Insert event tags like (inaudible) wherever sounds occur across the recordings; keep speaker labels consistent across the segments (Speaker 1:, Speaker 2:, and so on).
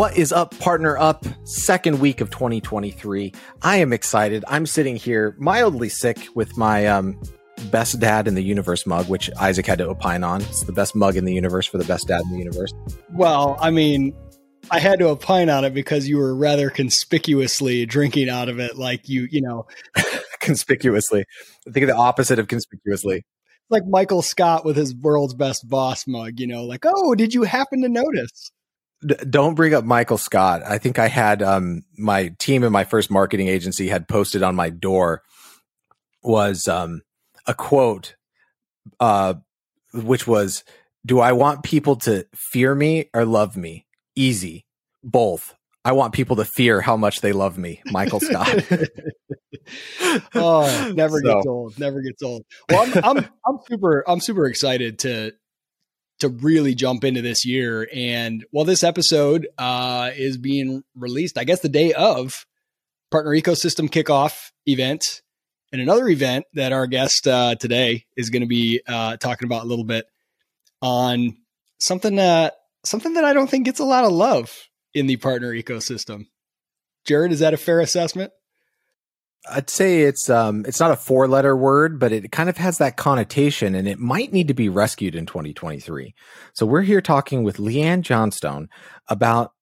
Speaker 1: What is up, partner up? Second week of 2023. I am excited. I'm sitting here mildly sick with my um, best dad in the universe mug, which Isaac had to opine on. It's the best mug in the universe for the best dad in the universe.
Speaker 2: Well, I mean, I had to opine on it because you were rather conspicuously drinking out of it, like you, you know, (laughs)
Speaker 1: conspicuously. I think the opposite of conspicuously.
Speaker 2: Like Michael Scott with his world's best boss mug, you know, like, oh, did you happen to notice?
Speaker 1: D- don't bring up Michael Scott. I think I had um, my team in my first marketing agency had posted on my door was um, a quote, uh, which was, "Do I want people to fear me or love me? Easy, both. I want people to fear how much they love me." Michael Scott. (laughs)
Speaker 2: oh, never (laughs) so. gets old. Never gets old. Well, I'm, I'm I'm super I'm super excited to to really jump into this year. And while this episode uh, is being released, I guess the day of partner ecosystem kickoff event and another event that our guest uh, today is going to be uh, talking about a little bit on something that something that I don't think gets a lot of love in the partner ecosystem. Jared, is that a fair assessment?
Speaker 1: I'd say it's um it's not a four letter word, but it kind of has that connotation and it might need to be rescued in 2023. So we're here talking with Leanne Johnstone about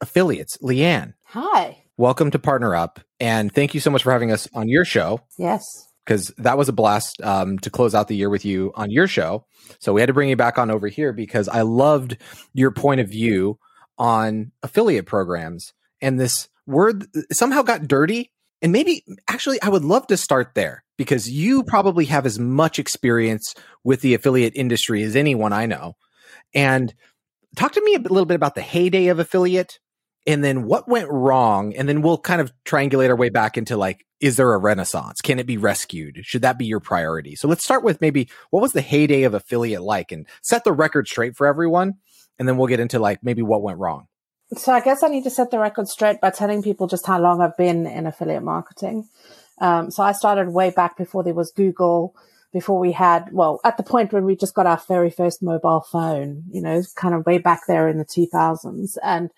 Speaker 1: affiliates. Leanne.
Speaker 3: Hi.
Speaker 1: Welcome to Partner Up and thank you so much for having us on your show.
Speaker 3: Yes.
Speaker 1: Because that was a blast um, to close out the year with you on your show. So we had to bring you back on over here because I loved your point of view on affiliate programs. And this word somehow got dirty and maybe actually, I would love to start there because you mm-hmm. probably have as much experience with the affiliate industry as anyone I know. And talk to me a little bit about the heyday of affiliate and then what went wrong. And then we'll kind of triangulate our way back into like, is there a renaissance? Can it be rescued? Should that be your priority? So let's start with maybe what was the heyday of affiliate like and set the record straight for everyone. And then we'll get into like maybe what went wrong.
Speaker 3: So I guess I need to set the record straight by telling people just how long I've been in affiliate marketing. Um, so I started way back before there was Google, before we had, well, at the point when we just got our very first mobile phone, you know, kind of way back there in the 2000s. And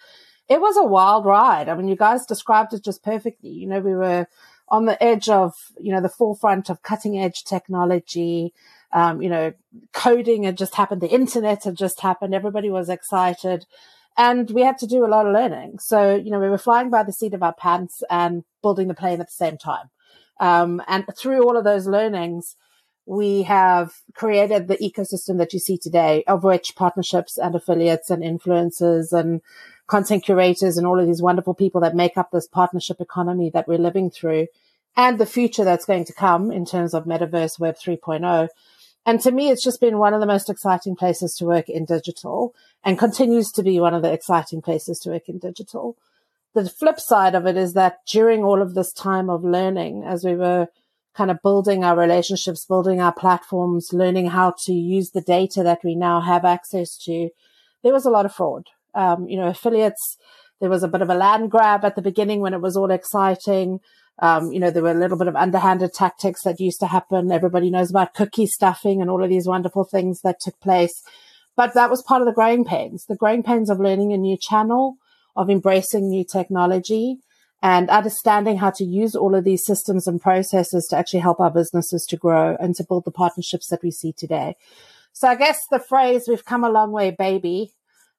Speaker 3: it was a wild ride. I mean, you guys described it just perfectly. You know, we were on the edge of, you know, the forefront of cutting edge technology. Um, you know, coding had just happened. The internet had just happened. Everybody was excited and we had to do a lot of learning. So, you know, we were flying by the seat of our pants and building the plane at the same time. Um, and through all of those learnings, we have created the ecosystem that you see today, of which partnerships and affiliates and influencers and content curators and all of these wonderful people that make up this partnership economy that we're living through and the future that's going to come in terms of metaverse web 3.0 and to me, it's just been one of the most exciting places to work in digital and continues to be one of the exciting places to work in digital. The flip side of it is that during all of this time of learning, as we were kind of building our relationships, building our platforms, learning how to use the data that we now have access to, there was a lot of fraud. Um, you know, affiliates, there was a bit of a land grab at the beginning when it was all exciting. Um, you know, there were a little bit of underhanded tactics that used to happen. Everybody knows about cookie stuffing and all of these wonderful things that took place. But that was part of the growing pains, the growing pains of learning a new channel, of embracing new technology and understanding how to use all of these systems and processes to actually help our businesses to grow and to build the partnerships that we see today. So I guess the phrase "we've come a long way, baby"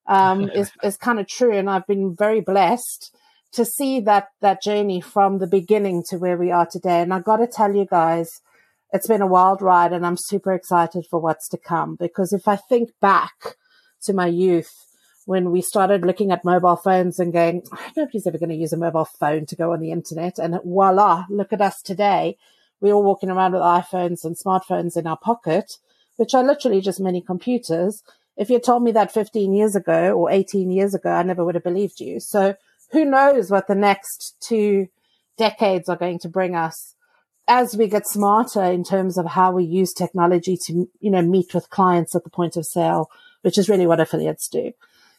Speaker 3: um, (laughs) is is kind of true, and I've been very blessed to see that that journey from the beginning to where we are today. And I got to tell you guys, it's been a wild ride, and I'm super excited for what's to come. Because if I think back to my youth, when we started looking at mobile phones and going, nobody's ever going to use a mobile phone to go on the internet, and voila, look at us today. We're all walking around with iPhones and smartphones in our pocket, which are literally just mini computers. If you told me that 15 years ago or 18 years ago, I never would have believed you. So who knows what the next two decades are going to bring us as we get smarter in terms of how we use technology to, you know, meet with clients at the point of sale, which is really what affiliates do.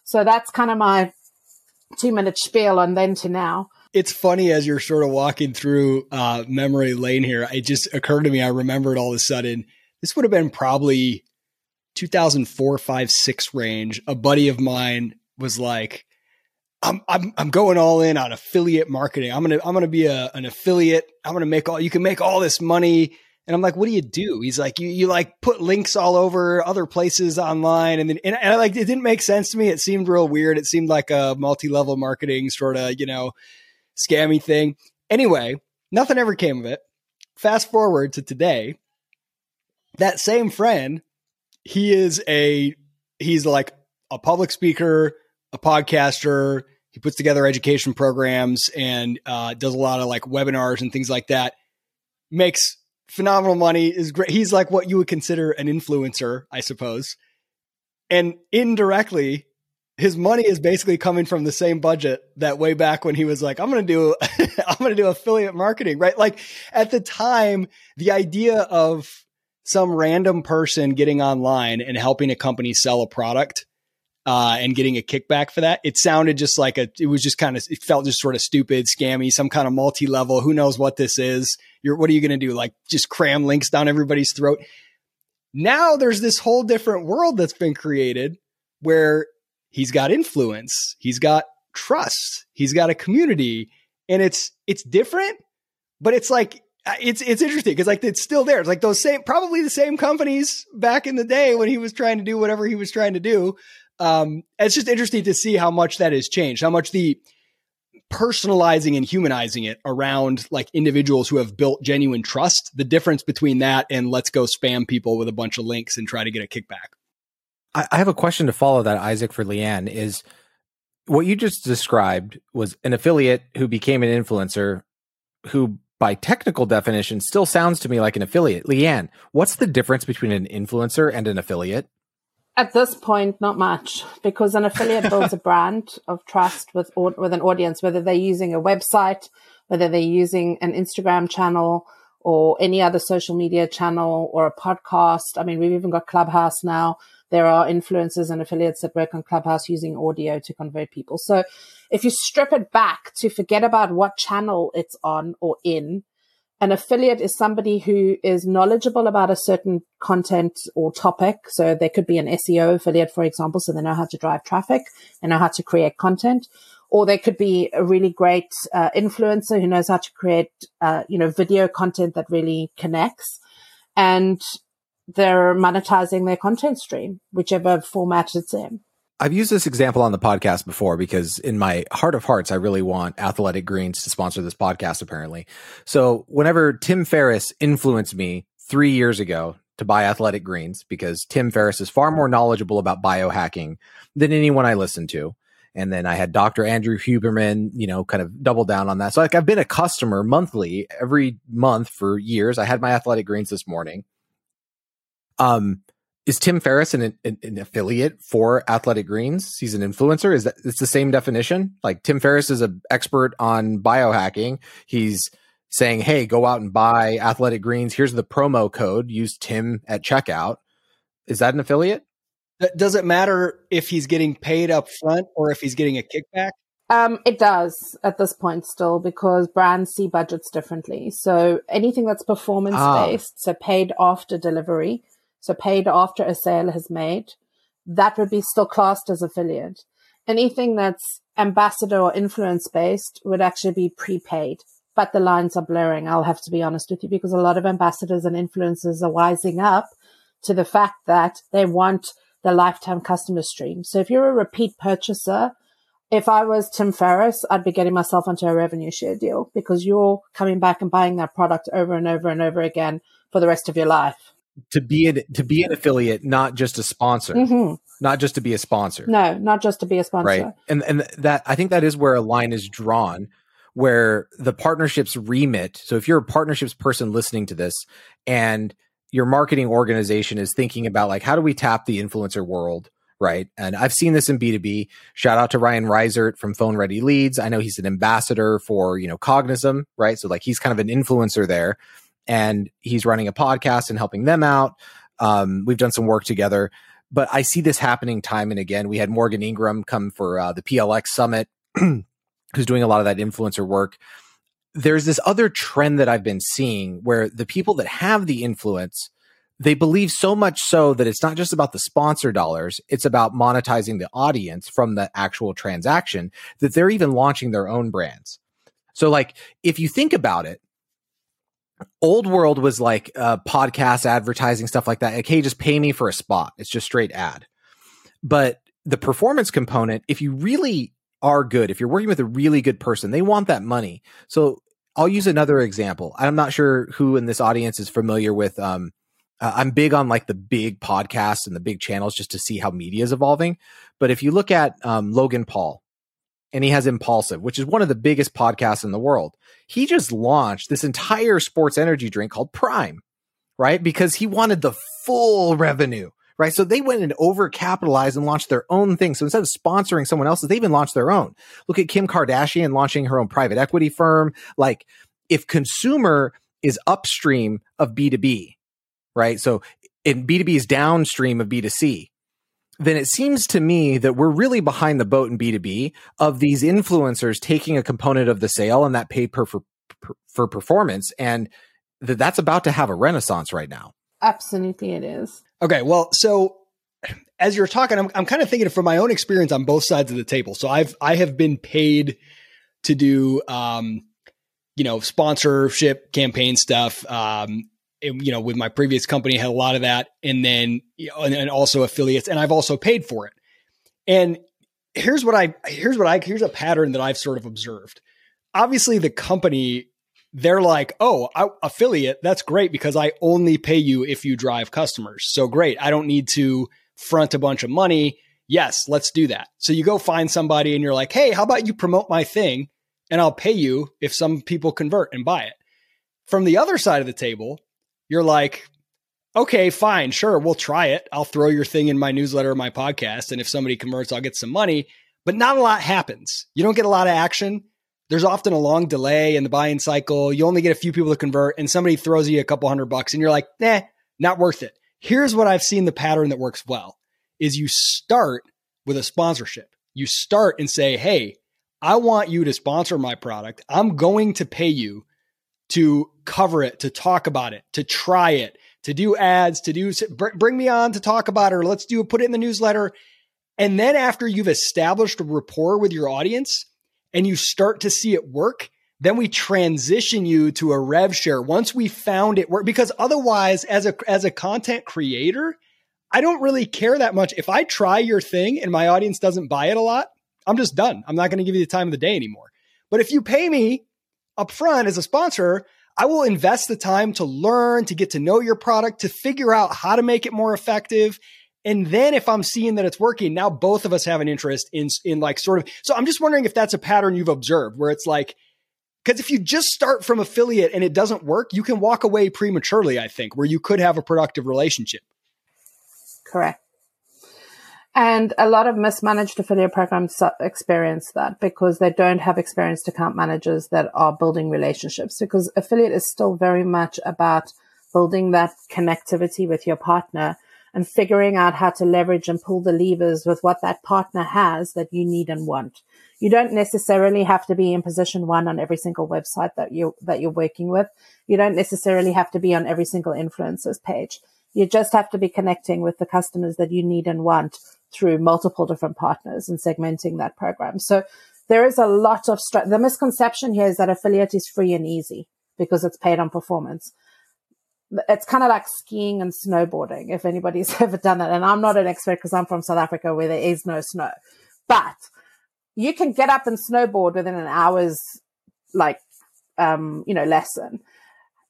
Speaker 3: So that's kind of my two minute spiel on then to now.
Speaker 2: It's funny as you're sort of walking through uh, memory lane here. It just occurred to me. I remembered it all of a sudden. This would have been probably 2004, five, six range. A buddy of mine was like, I'm, I'm, I'm going all in on affiliate marketing. I'm going to, I'm going to be a, an affiliate. I'm going to make all, you can make all this money. And I'm like, what do you do? He's like, you, you like put links all over other places online. And then, and, and I like, it didn't make sense to me. It seemed real weird. It seemed like a multi-level marketing sort of, you know, scammy thing. Anyway, nothing ever came of it. Fast forward to today. That same friend, he is a, he's like a public speaker, a podcaster. He puts together education programs and uh, does a lot of like webinars and things like that. Makes phenomenal money. Is great. He's like what you would consider an influencer, I suppose. And indirectly, his money is basically coming from the same budget that way back when he was like, I'm going to do, (laughs) I'm going to do affiliate marketing, right? Like at the time, the idea of some random person getting online and helping a company sell a product uh, and getting a kickback for that. It sounded just like a, it was just kind of, it felt just sort of stupid, scammy, some kind of multi level. Who knows what this is? You're, what are you going to do? Like just cram links down everybody's throat. Now there's this whole different world that's been created where he's got influence, he's got trust, he's got a community, and it's it's different, but it's like it's it's interesting because like it's still there. It's like those same probably the same companies back in the day when he was trying to do whatever he was trying to do um, it's just interesting to see how much that has changed, how much the personalizing and humanizing it around like individuals who have built genuine trust, the difference between that and let's go spam people with a bunch of links and try to get a kickback.
Speaker 1: I, I have a question to follow that, Isaac, for Leanne is what you just described was an affiliate who became an influencer who by technical definition still sounds to me like an affiliate. Leanne, what's the difference between an influencer and an affiliate?
Speaker 3: At this point, not much, because an affiliate (laughs) builds a brand of trust with with an audience, whether they're using a website, whether they're using an Instagram channel or any other social media channel or a podcast. I mean, we've even got Clubhouse now. There are influencers and affiliates that work on Clubhouse using audio to convert people. So if you strip it back to forget about what channel it's on or in, an affiliate is somebody who is knowledgeable about a certain content or topic. So they could be an SEO affiliate, for example. So they know how to drive traffic. They know how to create content. Or they could be a really great uh, influencer who knows how to create, uh, you know, video content that really connects. And they're monetizing their content stream, whichever format it's in.
Speaker 1: I've used this example on the podcast before because in my heart of hearts, I really want Athletic Greens to sponsor this podcast, apparently. So whenever Tim Ferriss influenced me three years ago to buy Athletic Greens, because Tim Ferriss is far more knowledgeable about biohacking than anyone I listen to. And then I had Dr. Andrew Huberman, you know, kind of double down on that. So like I've been a customer monthly every month for years. I had my Athletic Greens this morning. Um, is Tim Ferriss an, an, an, affiliate for Athletic Greens? He's an influencer. Is that it's the same definition? Like Tim Ferriss is an expert on biohacking. He's saying, "Hey, go out and buy Athletic Greens. Here's the promo code. Use Tim at checkout." Is that an affiliate?
Speaker 2: Does it matter if he's getting paid up front or if he's getting a kickback?
Speaker 3: Um, it does at this point still because brands see budgets differently. So anything that's performance based, ah. so paid after delivery, so paid after a sale has made, that would be still classed as affiliate. Anything that's ambassador or influence based would actually be prepaid, but the lines are blurring. I'll have to be honest with you because a lot of ambassadors and influencers are wising up to the fact that they want the lifetime customer stream. So if you're a repeat purchaser, if I was Tim Ferriss, I'd be getting myself onto a revenue share deal because you're coming back and buying that product over and over and over again for the rest of your life
Speaker 1: to be an to be an affiliate, not just a sponsor, mm-hmm. not just to be a sponsor.
Speaker 3: No, not just to be a sponsor.
Speaker 1: Right, and and that I think that is where a line is drawn, where the partnerships remit. So if you're a partnerships person listening to this, and your marketing organization is thinking about like how do we tap the influencer world, right? And I've seen this in B2B. Shout out to Ryan Reisert from Phone Ready Leads. I know he's an ambassador for, you know, Cognizant, right? So like he's kind of an influencer there and he's running a podcast and helping them out. Um, we've done some work together, but I see this happening time and again. We had Morgan Ingram come for uh, the PLX Summit, (clears throat) who's doing a lot of that influencer work. There's this other trend that I've been seeing where the people that have the influence they believe so much so that it's not just about the sponsor dollars, it's about monetizing the audience from the actual transaction that they're even launching their own brands. So like if you think about it, old world was like uh, podcast advertising stuff like that. Like, hey, just pay me for a spot. It's just straight ad. But the performance component, if you really are good, if you're working with a really good person, they want that money. So I'll use another example. I'm not sure who in this audience is familiar with. Um, uh, I'm big on like the big podcasts and the big channels just to see how media is evolving. But if you look at um, Logan Paul, and he has Impulsive, which is one of the biggest podcasts in the world. He just launched this entire sports energy drink called Prime, right? Because he wanted the full revenue right? So they went and overcapitalized and launched their own thing. So instead of sponsoring someone else's, they even launched their own. Look at Kim Kardashian launching her own private equity firm. Like if consumer is upstream of B2B, right? So in B2B is downstream of B2C. Then it seems to me that we're really behind the boat in B2B of these influencers taking a component of the sale and that pay per for, for performance. And that that's about to have a renaissance right now.
Speaker 3: Absolutely, it is.
Speaker 2: Okay, well, so as you're talking, I'm, I'm kind of thinking from my own experience on both sides of the table. So I've I have been paid to do, um, you know, sponsorship campaign stuff. Um, you know, with my previous company, had a lot of that, and then you know, and, and also affiliates, and I've also paid for it. And here's what I here's what I here's a pattern that I've sort of observed. Obviously, the company they're like, oh, I, affiliate, that's great because I only pay you if you drive customers. So great. I don't need to front a bunch of money. Yes, let's do that. So you go find somebody and you're like, hey, how about you promote my thing and I'll pay you if some people convert and buy it. From the other side of the table, you're like, okay, fine, sure, we'll try it. I'll throw your thing in my newsletter my podcast. And if somebody converts, I'll get some money. But not a lot happens. You don't get a lot of action there's often a long delay in the buying cycle. You only get a few people to convert, and somebody throws you a couple hundred bucks, and you're like, nah, not worth it. Here's what I've seen the pattern that works well is you start with a sponsorship. You start and say, hey, I want you to sponsor my product. I'm going to pay you to cover it, to talk about it, to try it, to do ads, to do bring me on to talk about it, or let's do put it in the newsletter. And then after you've established a rapport with your audience, and you start to see it work, then we transition you to a rev share once we found it work. Because otherwise, as a as a content creator, I don't really care that much. If I try your thing and my audience doesn't buy it a lot, I'm just done. I'm not going to give you the time of the day anymore. But if you pay me upfront as a sponsor, I will invest the time to learn, to get to know your product, to figure out how to make it more effective and then if I'm seeing that it's working, now both of us have an interest in, in like sort of, so I'm just wondering if that's a pattern you've observed where it's like, because if you just start from affiliate and it doesn't work, you can walk away prematurely, I think, where you could have a productive relationship.
Speaker 3: Correct. And a lot of mismanaged affiliate programs experience that because they don't have experienced account managers that are building relationships because affiliate is still very much about building that connectivity with your partner and figuring out how to leverage and pull the levers with what that partner has that you need and want. You don't necessarily have to be in position one on every single website that you that you're working with. You don't necessarily have to be on every single influencer's page. You just have to be connecting with the customers that you need and want through multiple different partners and segmenting that program. So there is a lot of str- the misconception here is that affiliate is free and easy because it's paid on performance. It's kind of like skiing and snowboarding if anybody's (laughs) ever done that. And i'm not an expert because i'm from south africa where there is no snow. But you can get up and snowboard within an hour's like um you know lesson.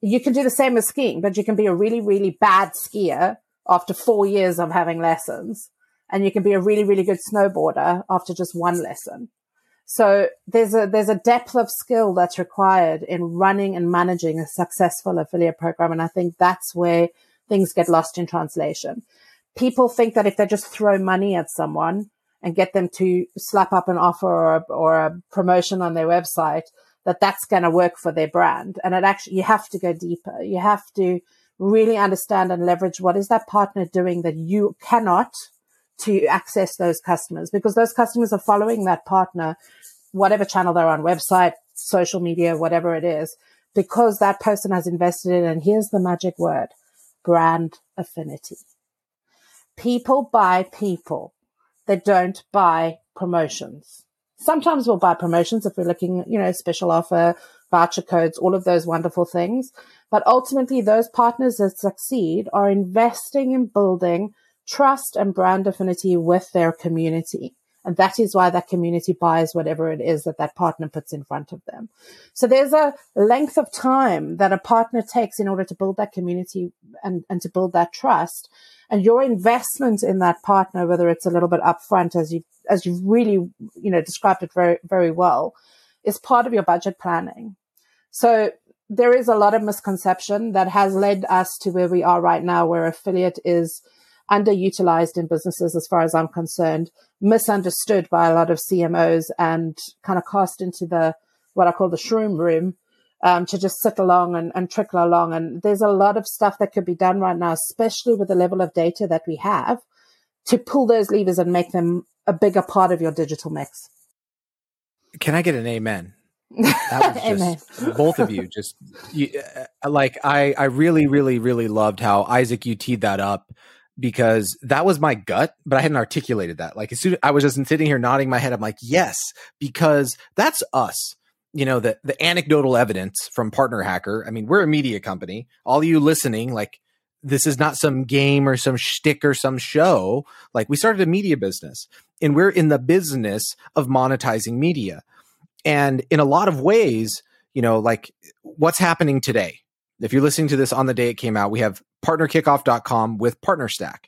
Speaker 3: You can do the same as skiing but you can be a really really bad skier after four years of having lessons and you can be a really really good snowboarder after just one lesson so there's a there's a depth of skill that's required in running and managing a successful affiliate program, and I think that's where things get lost in translation. People think that if they just throw money at someone and get them to slap up an offer or a, or a promotion on their website, that that's going to work for their brand. And it actually you have to go deeper. You have to really understand and leverage what is that partner doing that you cannot to access those customers because those customers are following that partner, whatever channel they're on, website, social media, whatever it is, because that person has invested in, and here's the magic word, brand affinity. People buy people. They don't buy promotions. Sometimes we'll buy promotions if we're looking, you know, special offer, voucher codes, all of those wonderful things. But ultimately, those partners that succeed are investing in building trust and brand affinity with their community. And that is why that community buys whatever it is that that partner puts in front of them. So there's a length of time that a partner takes in order to build that community and, and to build that trust. And your investment in that partner, whether it's a little bit upfront, as you as you've really, you know, described it very, very well, is part of your budget planning. So there is a lot of misconception that has led us to where we are right now, where affiliate is underutilized in businesses, as far as I'm concerned, misunderstood by a lot of CMOs and kind of cast into the, what I call the shroom room, um, to just sit along and, and trickle along. And there's a lot of stuff that could be done right now, especially with the level of data that we have to pull those levers and make them a bigger part of your digital mix.
Speaker 1: Can I get an amen? That was (laughs) just both of you just you, uh, like I I really really really loved how Isaac you teed that up because that was my gut, but I hadn't articulated that. Like as soon I was just sitting here nodding my head, I'm like, yes, because that's us. You know, the the anecdotal evidence from Partner Hacker. I mean, we're a media company. All you listening, like this is not some game or some shtick or some show. Like we started a media business and we're in the business of monetizing media. And in a lot of ways, you know, like what's happening today, if you're listening to this on the day it came out, we have partnerkickoff.com with PartnerStack.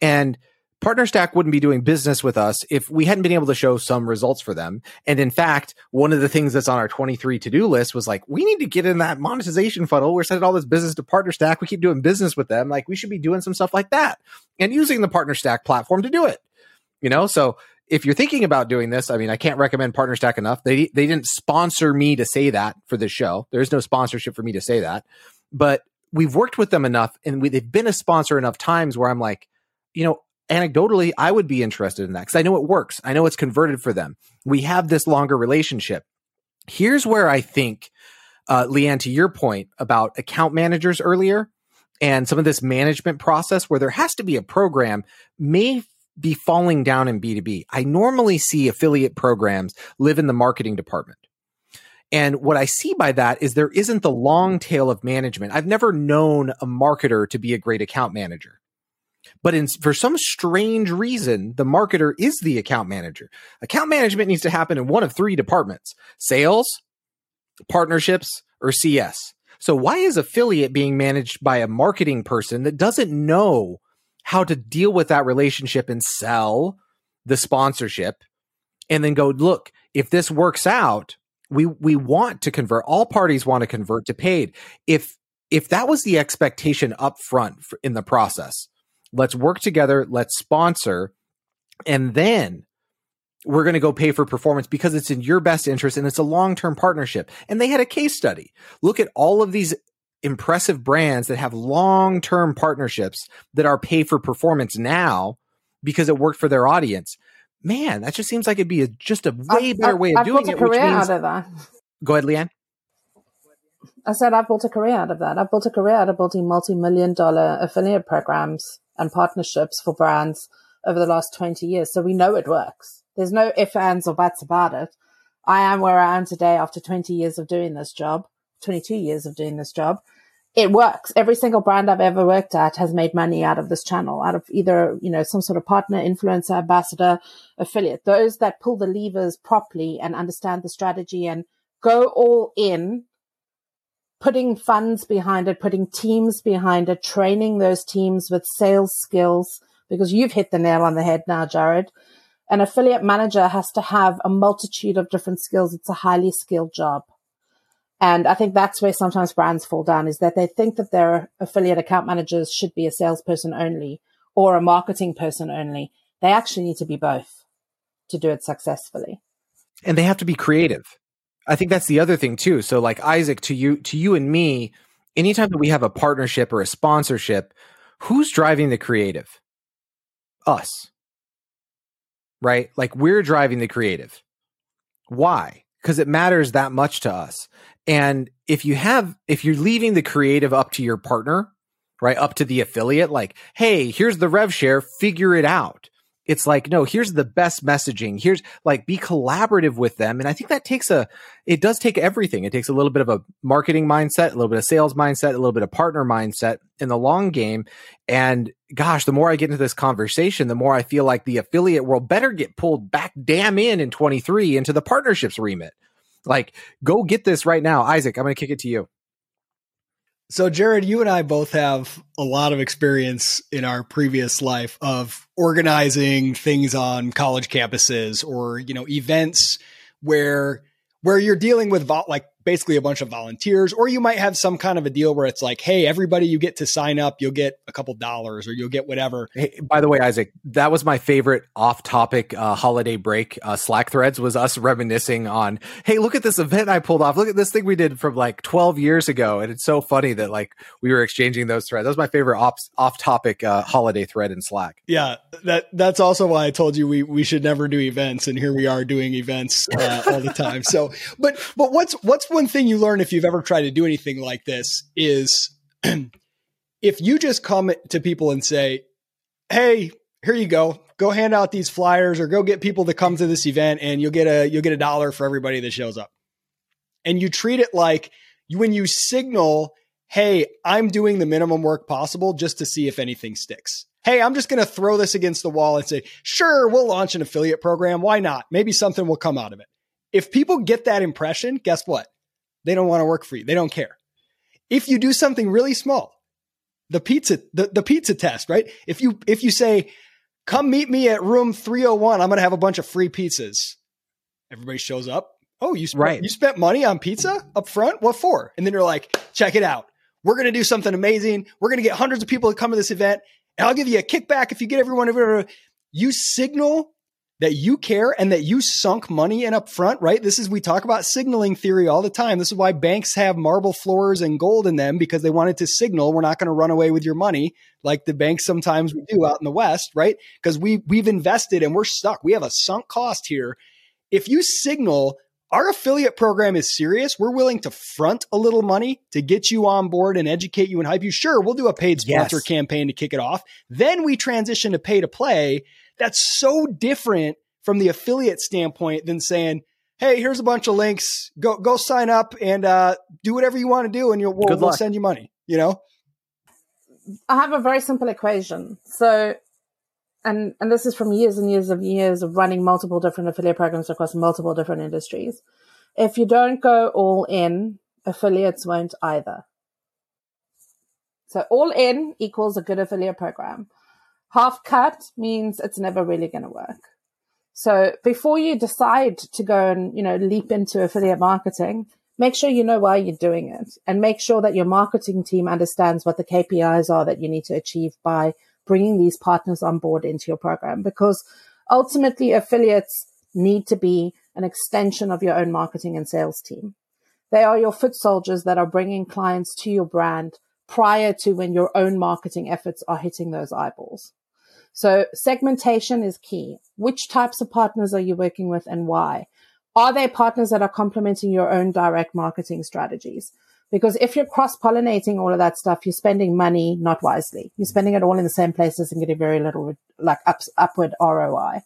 Speaker 1: And PartnerStack wouldn't be doing business with us if we hadn't been able to show some results for them. And in fact, one of the things that's on our 23 to do list was like, we need to get in that monetization funnel. We're sending all this business to PartnerStack. We keep doing business with them. Like, we should be doing some stuff like that and using the PartnerStack platform to do it. You know, so if you're thinking about doing this, I mean, I can't recommend PartnerStack enough. They they didn't sponsor me to say that for this show. There's no sponsorship for me to say that, but we've worked with them enough, and we, they've been a sponsor enough times where I'm like, you know, anecdotally, I would be interested in that because I know it works. I know it's converted for them. We have this longer relationship. Here's where I think, uh, Leanne, to your point about account managers earlier and some of this management process where there has to be a program may be falling down in B2B. I normally see affiliate programs live in the marketing department. And what I see by that is there isn't the long tail of management. I've never known a marketer to be a great account manager. But in, for some strange reason, the marketer is the account manager. Account management needs to happen in one of three departments sales, partnerships, or CS. So, why is affiliate being managed by a marketing person that doesn't know how to deal with that relationship and sell the sponsorship and then go, look, if this works out, we we want to convert all parties want to convert to paid. If if that was the expectation up front in the process let's work together let's sponsor and then we're going to go pay for performance because it's in your best interest and it's a long-term partnership. And they had a case study. Look at all of these impressive brands that have long term partnerships that are pay for performance now because it worked for their audience. Man, that just seems like it'd be a, just a way better
Speaker 3: I've,
Speaker 1: way of
Speaker 3: I've
Speaker 1: doing
Speaker 3: built
Speaker 1: it.
Speaker 3: a career out of that.
Speaker 1: Go ahead, Leanne.
Speaker 3: I said I've built a career out of that. I've built a career out of building multi-million dollar affiliate programs and partnerships for brands over the last 20 years. So we know it works. There's no ifs, ands, or buts about it. I am where I am today after 20 years of doing this job, 22 years of doing this job it works. Every single brand I've ever worked at has made money out of this channel, out of either, you know, some sort of partner, influencer, ambassador, affiliate. Those that pull the levers properly and understand the strategy and go all in, putting funds behind it, putting teams behind it, training those teams with sales skills, because you've hit the nail on the head now, Jared. An affiliate manager has to have a multitude of different skills. It's a highly skilled job. And I think that's where sometimes brands fall down is that they think that their affiliate account managers should be a salesperson only or a marketing person only. They actually need to be both to do it successfully.
Speaker 1: And they have to be creative. I think that's the other thing too. So like Isaac to you to you and me, anytime that we have a partnership or a sponsorship, who's driving the creative? Us. Right? Like we're driving the creative. Why? Because it matters that much to us. And if you have, if you're leaving the creative up to your partner, right? Up to the affiliate, like, hey, here's the rev share, figure it out. It's like, no, here's the best messaging. Here's like, be collaborative with them. And I think that takes a, it does take everything. It takes a little bit of a marketing mindset, a little bit of sales mindset, a little bit of partner mindset in the long game. And gosh, the more I get into this conversation, the more I feel like the affiliate world better get pulled back damn in in 23 into the partnerships remit. Like, go get this right now. Isaac, I'm going to kick it to you.
Speaker 2: So, Jared, you and I both have a lot of experience in our previous life of organizing things on college campuses or, you know, events where where you're dealing with like basically a bunch of volunteers, or you might have some kind of a deal where it's like, hey, everybody you get to sign up, you'll get a couple dollars or you'll get whatever.
Speaker 1: Hey, by the way, Isaac, that was my favorite off-topic uh, holiday break uh, Slack threads was us reminiscing on, hey, look at this event I pulled off. Look at this thing we did from like 12 years ago, and it's so funny that like we were exchanging those threads. That was my favorite off off-topic uh, holiday thread in Slack.
Speaker 2: Yeah, that that's also why I told you we we should never do events, and here we are doing events uh, all the time. So, but but what's what's one thing you learn if you've ever tried to do anything like this is (clears throat) if you just come to people and say, "Hey, here you go. Go hand out these flyers or go get people to come to this event and you'll get a you'll get a dollar for everybody that shows up." And you treat it like when you signal, "Hey, I'm doing the minimum work possible just to see if anything sticks." Hey, I'm just going to throw this against the wall and say, "Sure, we'll launch an affiliate program. Why not? Maybe something will come out of it." If people get that impression, guess what? They don't want to work for you. They don't care. If you do something really small, the pizza, the, the pizza test, right? If you, if you say, come meet me at room 301, I'm going to have a bunch of free pizzas. Everybody shows up. Oh, you spent, right. you spent money on pizza up front? What for? And then you're like, check it out. We're going to do something amazing. We're going to get hundreds of people to come to this event and I'll give you a kickback if you get everyone. You signal that you care and that you sunk money in up front, right? This is, we talk about signaling theory all the time. This is why banks have marble floors and gold in them because they wanted to signal we're not going to run away with your money like the banks sometimes we do out in the West, right? Because we, we've invested and we're stuck. We have a sunk cost here. If you signal our affiliate program is serious. We're willing to front a little money to get you on board and educate you and hype you. Sure, we'll do a paid sponsor yes. campaign to kick it off. Then we transition to pay to play that's so different from the affiliate standpoint than saying, "Hey, here's a bunch of links. Go go sign up and uh, do whatever you want to do, and you'll we'll, we'll send you money." You know.
Speaker 3: I have a very simple equation. So, and and this is from years and years of years of running multiple different affiliate programs across multiple different industries. If you don't go all in, affiliates won't either. So all in equals a good affiliate program half cut means it's never really going to work. So before you decide to go and, you know, leap into affiliate marketing, make sure you know why you're doing it and make sure that your marketing team understands what the KPIs are that you need to achieve by bringing these partners on board into your program because ultimately affiliates need to be an extension of your own marketing and sales team. They are your foot soldiers that are bringing clients to your brand prior to when your own marketing efforts are hitting those eyeballs. So segmentation is key. Which types of partners are you working with and why? Are they partners that are complementing your own direct marketing strategies? Because if you're cross pollinating all of that stuff, you're spending money not wisely. You're spending it all in the same places and getting very little like upward ROI.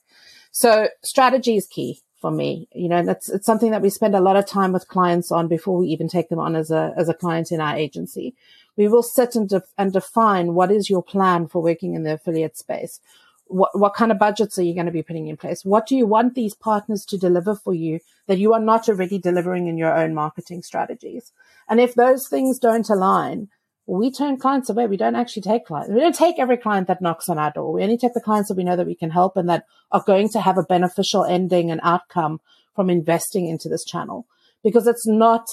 Speaker 3: So strategy is key for me. You know, that's it's something that we spend a lot of time with clients on before we even take them on as a as a client in our agency we will sit and, and define what is your plan for working in the affiliate space. What, what kind of budgets are you going to be putting in place? What do you want these partners to deliver for you that you are not already delivering in your own marketing strategies? And if those things don't align, we turn clients away. We don't actually take clients. We don't take every client that knocks on our door. We only take the clients that we know that we can help and that are going to have a beneficial ending and outcome from investing into this channel because it's not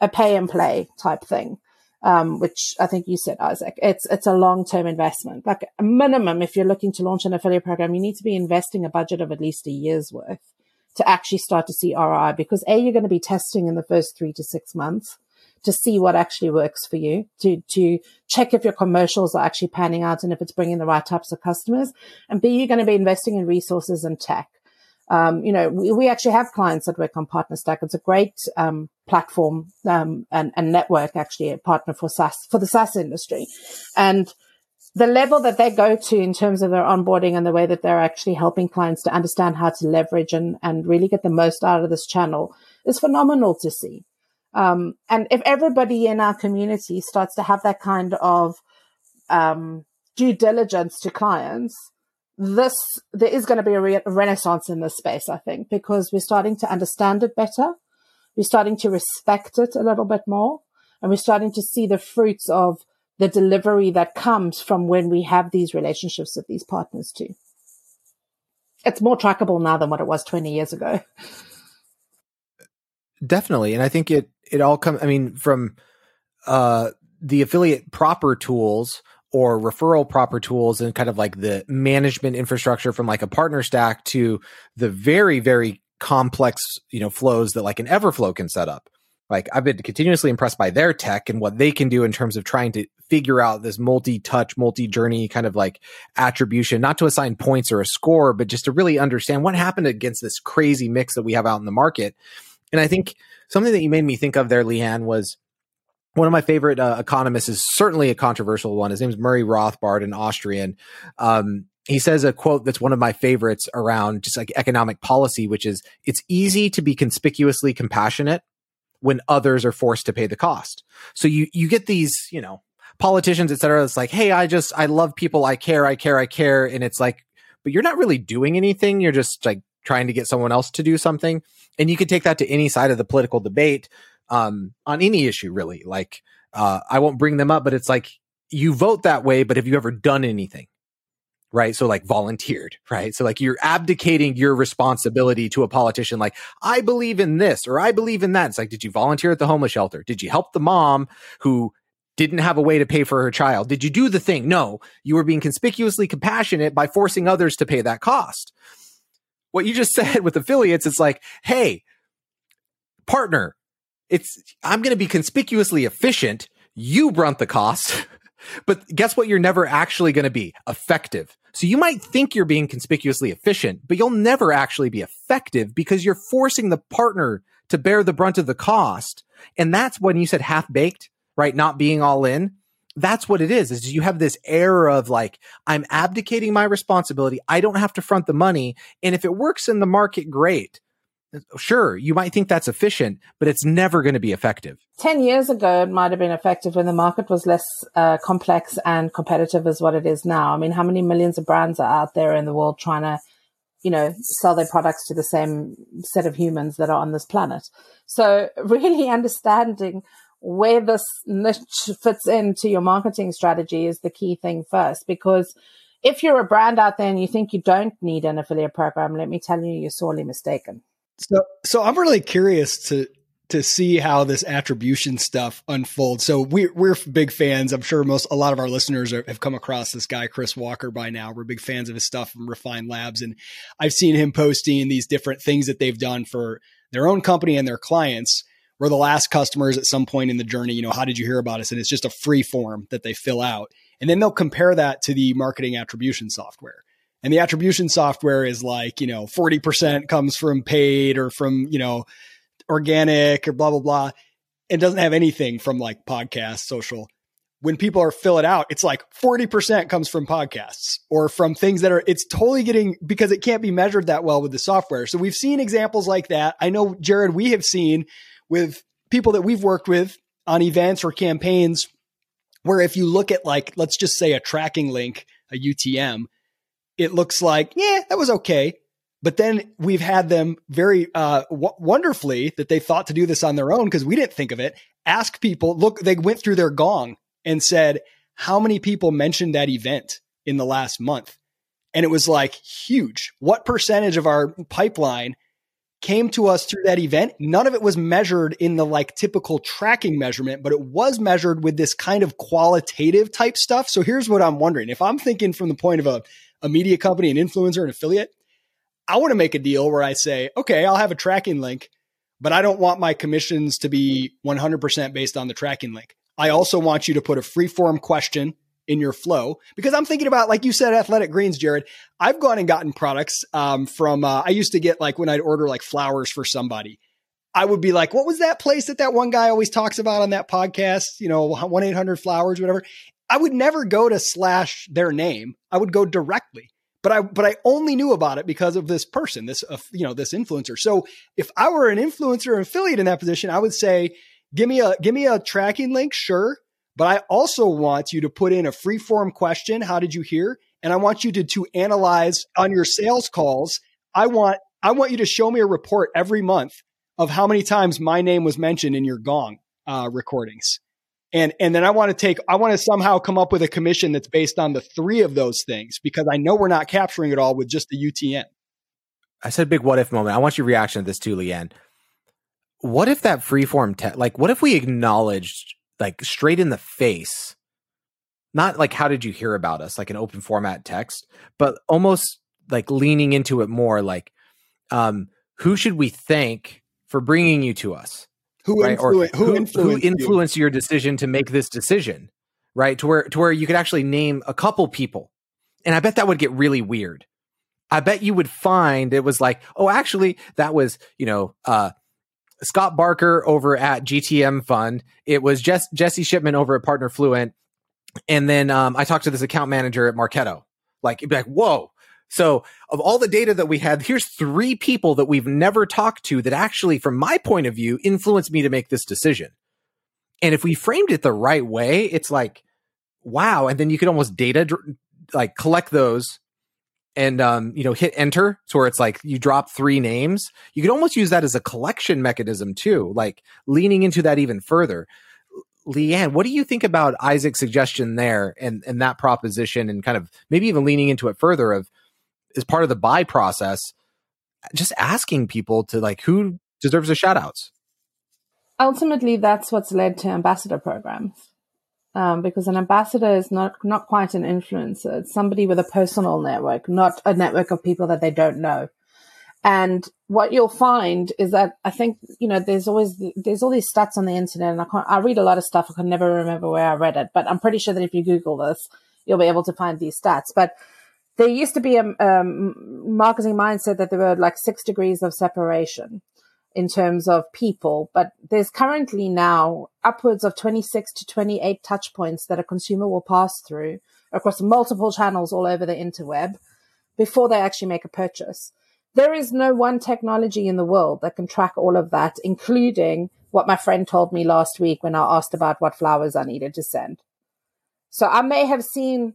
Speaker 3: a pay and play type thing um, which I think you said, Isaac. It's it's a long term investment. Like a minimum, if you're looking to launch an affiliate program, you need to be investing a budget of at least a year's worth to actually start to see ROI. Because a, you're going to be testing in the first three to six months to see what actually works for you, to to check if your commercials are actually panning out and if it's bringing the right types of customers. And b, you're going to be investing in resources and tech. Um, you know, we, we actually have clients that work on PartnerStack. It's a great um, platform um, and, and network, actually, a partner for SaaS for the SaaS industry, and the level that they go to in terms of their onboarding and the way that they're actually helping clients to understand how to leverage and, and really get the most out of this channel is phenomenal to see. Um, and if everybody in our community starts to have that kind of um, due diligence to clients, this there is going to be a re- renaissance in this space, I think, because we're starting to understand it better, we're starting to respect it a little bit more, and we're starting to see the fruits of the delivery that comes from when we have these relationships with these partners too. It's more trackable now than what it was 20 years ago.
Speaker 1: Definitely. And I think it it all comes I mean from uh the affiliate proper tools or referral proper tools and kind of like the management infrastructure from like a partner stack to the very very complex you know flows that like an everflow can set up. Like i've been continuously impressed by their tech and what they can do in terms of trying to figure out this multi-touch multi-journey kind of like attribution not to assign points or a score but just to really understand what happened against this crazy mix that we have out in the market. And i think something that you made me think of there leanne was one of my favorite uh, economists is certainly a controversial one. His name is Murray Rothbard, an Austrian. Um, he says a quote that's one of my favorites around just like economic policy, which is it's easy to be conspicuously compassionate when others are forced to pay the cost. So you you get these, you know, politicians, et cetera. It's like, hey, I just I love people, I care, I care, I care, and it's like, but you're not really doing anything. You're just like trying to get someone else to do something, and you could take that to any side of the political debate um, on any issue, really. Like, uh, I won't bring them up, but it's like you vote that way, but have you ever done anything? Right. So like volunteered, (laughs) right? So like you're abdicating your responsibility to a politician. Like, I believe in this or I believe in that. It's like, did you volunteer at the homeless shelter? Did you help the mom who didn't have a way to pay for her child? Did you do the thing? No, you were being conspicuously compassionate by forcing others to pay that cost. What you just (laughs) said with affiliates, it's like, hey, partner, it's I'm going to be conspicuously efficient. You brunt the cost. (laughs) but guess what? You're never actually going to be effective. So you might think you're being conspicuously efficient, but you'll never actually be effective because you're forcing the partner to bear the brunt of the cost. And that's when you said half baked, right? Not being all in. That's what it is, is you have this air of like, I'm abdicating my responsibility. I don't have to front the money. And if it works in the market, great sure, you might think that's efficient, but it's never going to be effective.
Speaker 3: 10 years ago, it might have been effective when the market was less uh, complex and competitive as what it is now. I mean, how many millions of brands are out there in the world trying to, you know, sell their products to the same set of humans that are on this planet? So (laughs) really understanding where this niche fits into your marketing strategy is the key thing first, because if you're a brand out there and you think you don't need an affiliate program, let me tell you, you're sorely mistaken.
Speaker 2: So, so I'm really curious to to see how this attribution stuff unfolds. So we're we're big fans. I'm sure most a lot of our listeners are, have come across this guy Chris Walker by now. We're big fans of his stuff from Refine Labs, and I've seen him posting these different things that they've done for their own company and their clients. We're the last customers at some point in the journey. You know, how did you hear about us? And it's just a free form that they fill out, and then they'll compare that to the marketing attribution software. And the attribution software is like, you know, 40% comes from paid or from, you know, organic or blah, blah, blah. It doesn't have anything from like podcast, social. When people are fill it out, it's like 40% comes from podcasts or from things that are, it's totally getting because it can't be measured that well with the software. So we've seen examples like that. I know, Jared, we have seen with people that we've worked with on events or campaigns where if you look at like, let's just say a tracking link, a UTM, it looks like, yeah, that was okay. But then we've had them very uh, w- wonderfully that they thought to do this on their own because we didn't think of it. Ask people, look, they went through their gong and said, how many people mentioned that event in the last month? And it was like huge. What percentage of our pipeline came to us through that event? None of it was measured in the like typical tracking measurement, but it was measured with this kind of qualitative type stuff. So here's what I'm wondering. If I'm thinking from the point of a a media company, an influencer, an affiliate, I want to make a deal where I say, okay, I'll have a tracking link, but I don't want my commissions to be 100% based on the tracking link. I also want you to put a free form question in your flow because I'm thinking about, like you said, athletic greens, Jared. I've gone and gotten products um, from, uh, I used to get like when I'd order like flowers for somebody, I would be like, what was that place that that one guy always talks about on that podcast? You know, 1 800 flowers, whatever. I would never go to slash their name. I would go directly. But I, but I only knew about it because of this person, this, uh, you know, this influencer. So if I were an influencer affiliate in that position, I would say, give me a, give me a tracking link. Sure. But I also want you to put in a free form question. How did you hear? And I want you to, to analyze on your sales calls. I want, I want you to show me a report every month of how many times my name was mentioned in your gong uh, recordings. And, and then I want to take, I want to somehow come up with a commission that's based on the three of those things because I know we're not capturing it all with just the UTM.
Speaker 1: I said big what if moment. I want your reaction to this too, Leanne. What if that freeform, te- like, what if we acknowledged like straight in the face. Not like how did you hear about us, like an open format text, but almost like leaning into it more like um who should we thank for bringing you to us?
Speaker 2: Who, right? influ- who, who, influenced,
Speaker 1: who influenced you? your decision to make this decision? Right? To where to where you could actually name a couple people. And I bet that would get really weird. I bet you would find it was like, oh, actually, that was, you know, uh, Scott Barker over at GTM Fund. It was Jess, Jesse Shipman over at Partner Fleet. And then um, I talked to this account manager at Marketo. Like, be like, whoa. So, of all the data that we had, here's three people that we've never talked to that actually, from my point of view, influenced me to make this decision. And if we framed it the right way, it's like, wow. And then you could almost data, like collect those and um, you know hit enter so where it's like you drop three names you could almost use that as a collection mechanism too like leaning into that even further leanne what do you think about isaac's suggestion there and and that proposition and kind of maybe even leaning into it further of as part of the buy process just asking people to like who deserves a shout outs
Speaker 3: ultimately that's what's led to ambassador programs um, because an ambassador is not not quite an influencer. It's somebody with a personal network, not a network of people that they don't know. And what you'll find is that I think you know there's always there's all these stats on the internet, and I can't I read a lot of stuff. I can never remember where I read it, but I'm pretty sure that if you Google this, you'll be able to find these stats. But there used to be a um, marketing mindset that there were like six degrees of separation in terms of people, but there's currently now upwards of 26 to 28 touch points that a consumer will pass through across multiple channels all over the interweb before they actually make a purchase. There is no one technology in the world that can track all of that, including what my friend told me last week when I asked about what flowers I needed to send. So I may have seen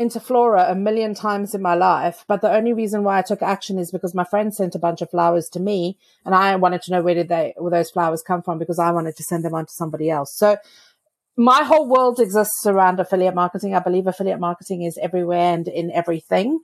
Speaker 3: Interflora a million times in my life, but the only reason why I took action is because my friend sent a bunch of flowers to me, and I wanted to know where did they where those flowers come from because I wanted to send them on to somebody else. So my whole world exists around affiliate marketing. I believe affiliate marketing is everywhere and in everything.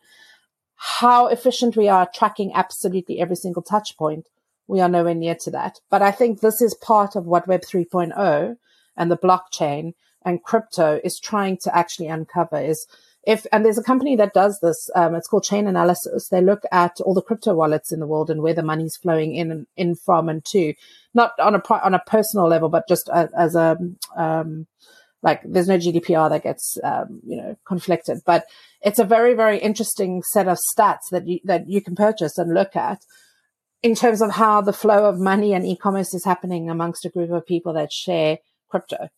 Speaker 3: How efficient we are tracking absolutely every single touch point, we are nowhere near to that. But I think this is part of what Web 3.0 and the blockchain and crypto is trying to actually uncover is if and there's a company that does this um, it's called Chainalysis. They look at all the crypto wallets in the world and where the money's flowing in and in from and to not on a on a personal level but just a, as a um, like there's no gdpr that gets um, you know conflicted. But it's a very very interesting set of stats that you that you can purchase and look at in terms of how the flow of money and e-commerce is happening amongst a group of people that share crypto.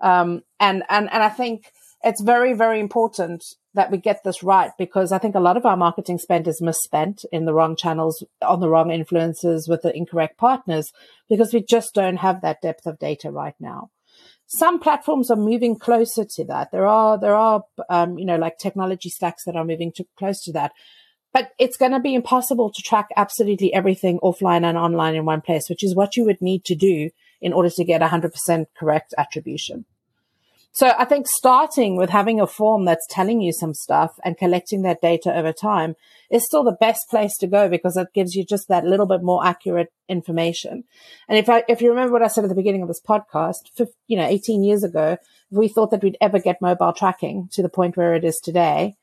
Speaker 3: Um, and and and i think it's very, very important that we get this right because I think a lot of our marketing spend is misspent in the wrong channels, on the wrong influencers with the incorrect partners because we just don't have that depth of data right now. Some platforms are moving closer to that. There are, there are, um, you know, like technology stacks that are moving to close to that. But it's going to be impossible to track absolutely everything offline and online in one place, which is what you would need to do in order to get 100% correct attribution. So I think starting with having a form that's telling you some stuff and collecting that data over time is still the best place to go because it gives you just that little bit more accurate information. And if I, if you remember what I said at the beginning of this podcast, you know, 18 years ago, we thought that we'd ever get mobile tracking to the point where it is today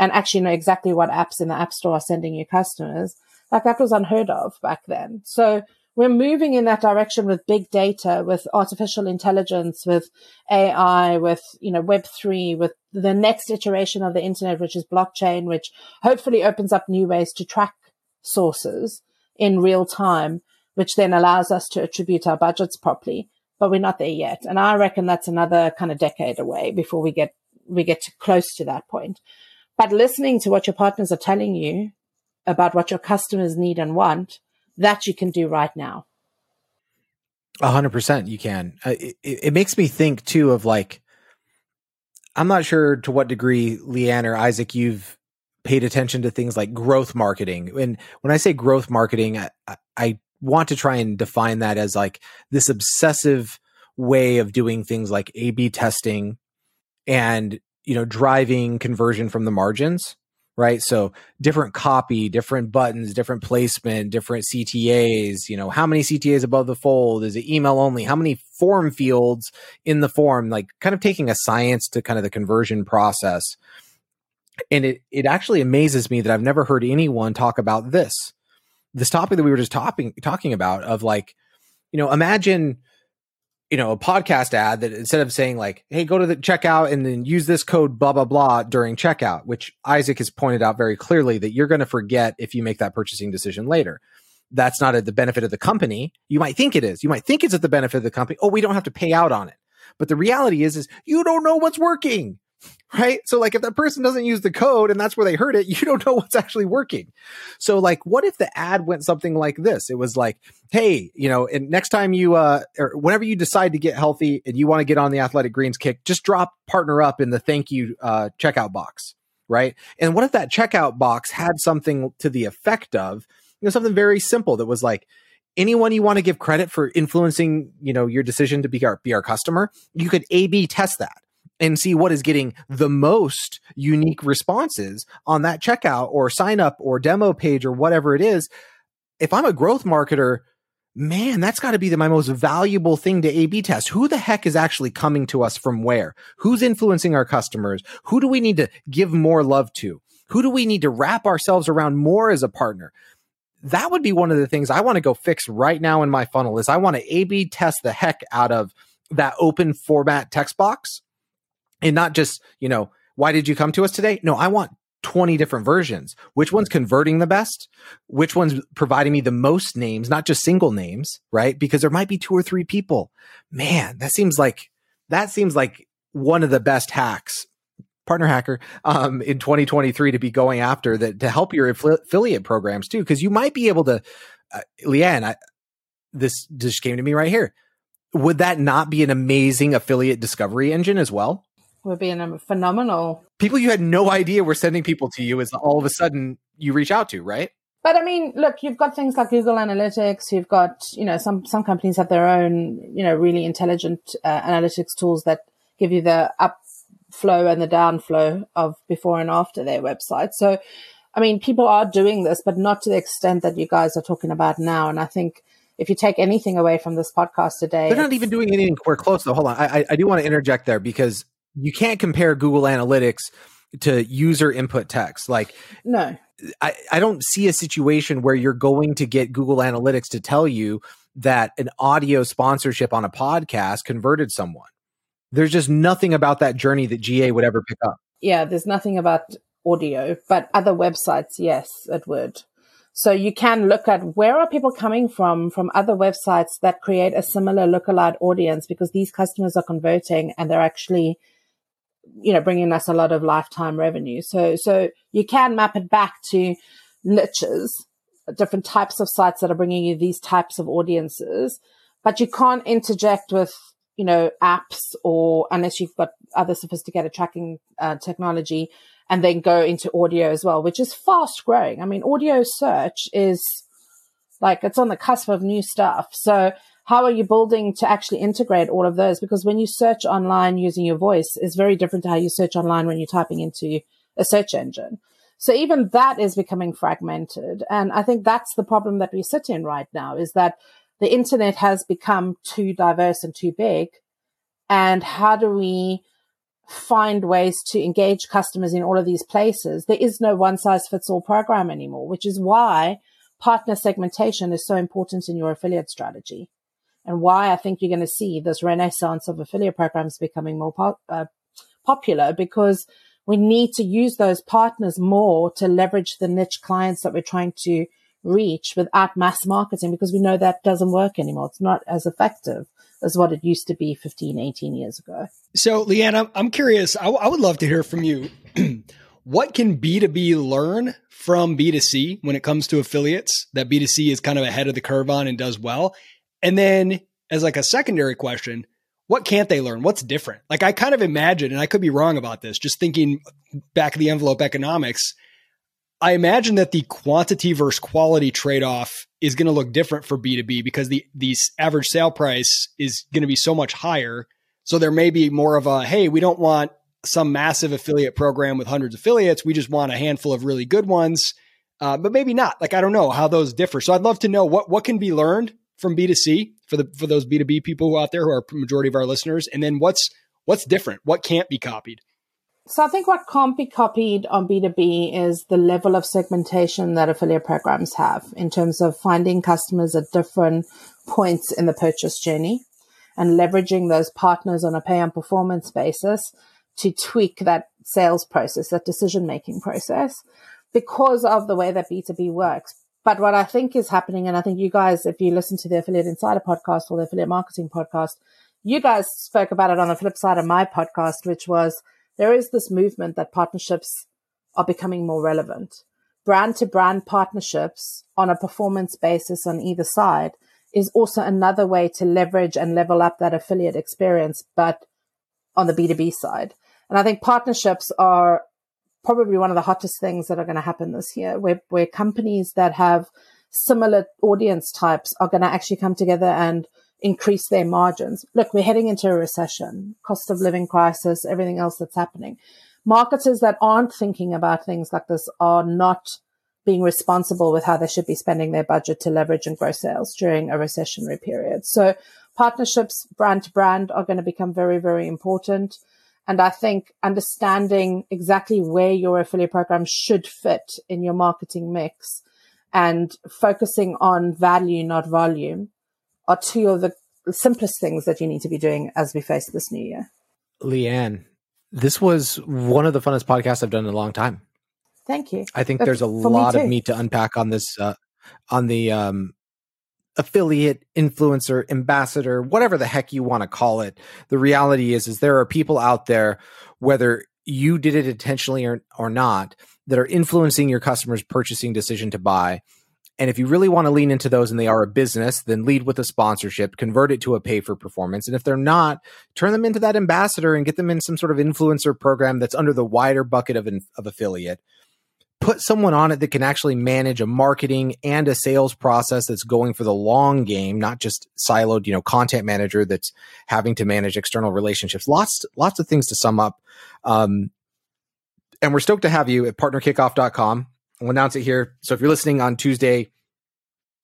Speaker 3: and actually know exactly what apps in the app store are sending you customers. Like that was unheard of back then. So we're moving in that direction with big data, with artificial intelligence, with AI, with, you know, Web3, with the next iteration of the internet, which is blockchain, which hopefully opens up new ways to track sources in real time, which then allows us to attribute our budgets properly. But we're not there yet. And I reckon that's another kind of decade away before we get, we get close to that point. But listening to what your partners are telling you about what your customers need and want, that you can do right now.
Speaker 1: A hundred percent, you can. Uh, it, it, makes me think too of like, I'm not sure to what degree Leanne or Isaac you've paid attention to things like growth marketing. And when I say growth marketing, I, I want to try and define that as like this obsessive way of doing things like A/B testing and you know driving conversion from the margins right? So different copy, different buttons, different placement, different CTAs, you know, how many CTAs above the fold? Is it email only? How many form fields in the form? Like kind of taking a science to kind of the conversion process. And it, it actually amazes me that I've never heard anyone talk about this, this topic that we were just talking, talking about of like, you know, imagine, you know, a podcast ad that instead of saying like, Hey, go to the checkout and then use this code, blah, blah, blah during checkout, which Isaac has pointed out very clearly that you're going to forget if you make that purchasing decision later. That's not at the benefit of the company. You might think it is. You might think it's at the benefit of the company. Oh, we don't have to pay out on it. But the reality is, is you don't know what's working right? So like if that person doesn't use the code and that's where they heard it, (laughs) you don't know what's actually working. So like what if the ad went something like this? It was like, hey, you know, and next time you uh or whenever you decide to get healthy and you want to get on the athletic greens kick, just drop partner up in the thank you uh checkout box, right? And what if that checkout box had something to the effect of, you know, something very simple that was like anyone you want to give credit for influencing, you know, your decision to be our be our customer, you could A B test that and see what is getting the most unique responses on that checkout or sign up or demo page or whatever it is. If I'm a growth marketer, man, that's got to be the, my most valuable thing to A B test. Who the heck is actually coming to us from where? Who's influencing our customers? Who do we need to give more love to? Who do we need to wrap ourselves around more as a partner? That would be one of the things I want to go fix right now in my funnel is I want to A B test the heck out of that open format text box and not just, you know, why did you come to us today? No, I want 20 different versions. Which one's converting the best? Which one's providing me the most names, not just single names, right? Because there might be two or three people. Man, that seems like that seems like one of the best hacks partner hacker um, in 2023 to be going after that to help your affiliate programs too because you might be able to uh, leanne I, this just came to me right here would that not be an amazing affiliate discovery engine as well
Speaker 3: would be a phenomenal.
Speaker 1: People you had no idea were sending people to you is all of a sudden you reach out to, right?
Speaker 3: But I mean, look, you've got things like Google Analytics. You've got, you know, some some companies have their own, you know, really intelligent uh, analytics tools that give you the upflow and the downflow of before and after their website. So, I mean, people are doing this, but not to the extent that you guys are talking about now. And I think if you take anything away from this podcast today,
Speaker 1: they're not even doing anything. We're close though. Hold on, I, I do want to interject there because you can't compare Google Analytics to user input text. Like,
Speaker 3: no,
Speaker 1: I, I don't see a situation where you're going to get Google Analytics to tell you that an audio sponsorship on a podcast converted someone. There's just nothing about that journey that GA would ever pick up.
Speaker 3: Yeah, there's nothing about audio, but other websites, yes, it would. So you can look at where are people coming from from other websites that create a similar lookalike audience because these customers are converting and they're actually you know, bringing us a lot of lifetime revenue. So, so you can map it back to niches, different types of sites that are bringing you these types of audiences, but you can't interject with, you know, apps or unless you've got other sophisticated tracking uh, technology and then go into audio as well, which is fast growing. I mean, audio search is like, it's on the cusp of new stuff. So how are you building to actually integrate all of those? Because when you search online using your voice is very different to how you search online when you're typing into a search engine. So even that is becoming fragmented. And I think that's the problem that we sit in right now is that the internet has become too diverse and too big. And how do we find ways to engage customers in all of these places? There is no one size fits all program anymore, which is why partner segmentation is so important in your affiliate strategy and why I think you're going to see this renaissance of affiliate programs becoming more po- uh, popular because we need to use those partners more to leverage the niche clients that we're trying to reach without mass marketing because we know that doesn't work anymore. It's not as effective as what it used to be 15, 18 years ago.
Speaker 2: So, Leanne, I'm, curious. I, w- I would love to hear from you. (clears throat) what can B2B learn from B2C when it comes to affiliates that B2C is kind of ahead of the curve on and does well? And then, as like a secondary question, what can't they learn? What's different? Like, I kind of imagine, and I could be wrong about this, just thinking back of the envelope economics. I imagine that the quantity versus quality trade off is going to look different for B2B because the, the average sale price is going to be so much higher. So there may be more of a, hey, we don't want some massive affiliate program with hundreds of affiliates. We just want a handful of really good ones. Uh, but maybe not. Like I don't know how those differ. So I'd love to know what what can be learned from B2C for the for those B2B people out there who are majority of our listeners, and then what's what's different? What can't be copied?
Speaker 3: So I think what can't be copied on B2B is the level of segmentation that affiliate programs have in terms of finding customers at different points in the purchase journey and leveraging those partners on a pay on performance basis to tweak that sales process, that decision making process because of the way that B2B works. But what I think is happening, and I think you guys, if you listen to the Affiliate Insider podcast or the Affiliate Marketing podcast, you guys spoke about it on the flip side of my podcast, which was there is this movement that partnerships are becoming more relevant. Brand to brand partnerships on a performance basis on either side is also another way to leverage and level up that affiliate experience, but on the B2B side. And I think partnerships are probably one of the hottest things that are going to happen this year, where, where companies that have similar audience types are going to actually come together and increase their margins. Look, we're heading into a recession, cost of living crisis, everything else that's happening. Marketers that aren't thinking about things like this are not being responsible with how they should be spending their budget to leverage and grow sales during a recessionary period. So partnerships brand to brand are going to become very, very important. And I think understanding exactly where your affiliate program should fit in your marketing mix and focusing on value, not volume are two of the simplest things that you need to be doing as we face this new year.
Speaker 1: Leanne, this was one of the funnest podcasts I've done in a long time.
Speaker 3: Thank you.
Speaker 1: I think there's a lot of meat to unpack on this, uh, on the um, affiliate, influencer, ambassador, whatever the heck you want to call it. The reality is, is there are people out there, whether you did it intentionally or, or not, that are influencing your customers' purchasing decision to buy. And if you really want to lean into those and they are a business, then lead with a sponsorship, convert it to a pay for performance. And if they're not, turn them into that ambassador and get them in some sort of influencer program that's under the wider bucket of, of affiliate put someone on it that can actually manage a marketing and a sales process that's going for the long game, not just siloed, you know, content manager that's having to manage external relationships. Lots, lots of things to sum up. Um, and we're stoked to have you at partnerkickoff.com. We'll announce it here. So if you're listening on Tuesday,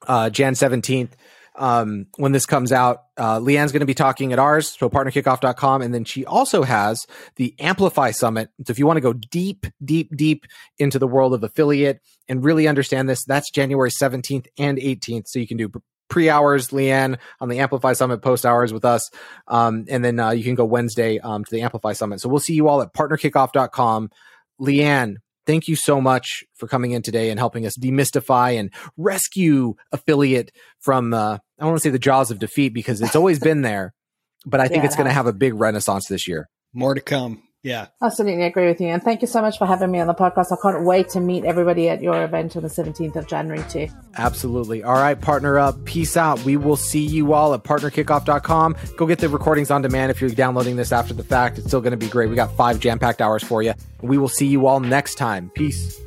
Speaker 1: uh, Jan 17th, um, when this comes out. Uh, Leanne's going to be talking at ours, so partnerkickoff.com. And then she also has the Amplify Summit. So if you want to go deep, deep, deep into the world of affiliate and really understand this, that's January 17th and 18th. So you can do pre hours, Leanne, on the Amplify Summit, post hours with us. Um, and then uh, you can go Wednesday um, to the Amplify Summit. So we'll see you all at partnerkickoff.com. Leanne, thank you so much for coming in today and helping us demystify and rescue affiliate from uh, I don't want to say the jaws of defeat because it's always been there, but I think yeah, it's going to have a big renaissance this year.
Speaker 2: More to come. Yeah.
Speaker 3: Absolutely agree with you. And thank you so much for having me on the podcast. I can't wait to meet everybody at your event on the 17th of January too.
Speaker 1: Absolutely. All right, partner up. Peace out. We will see you all at partnerkickoff.com. Go get the recordings on demand if you're downloading this after the fact. It's still going to be great. We got five jam packed hours for you. We will see you all next time. Peace.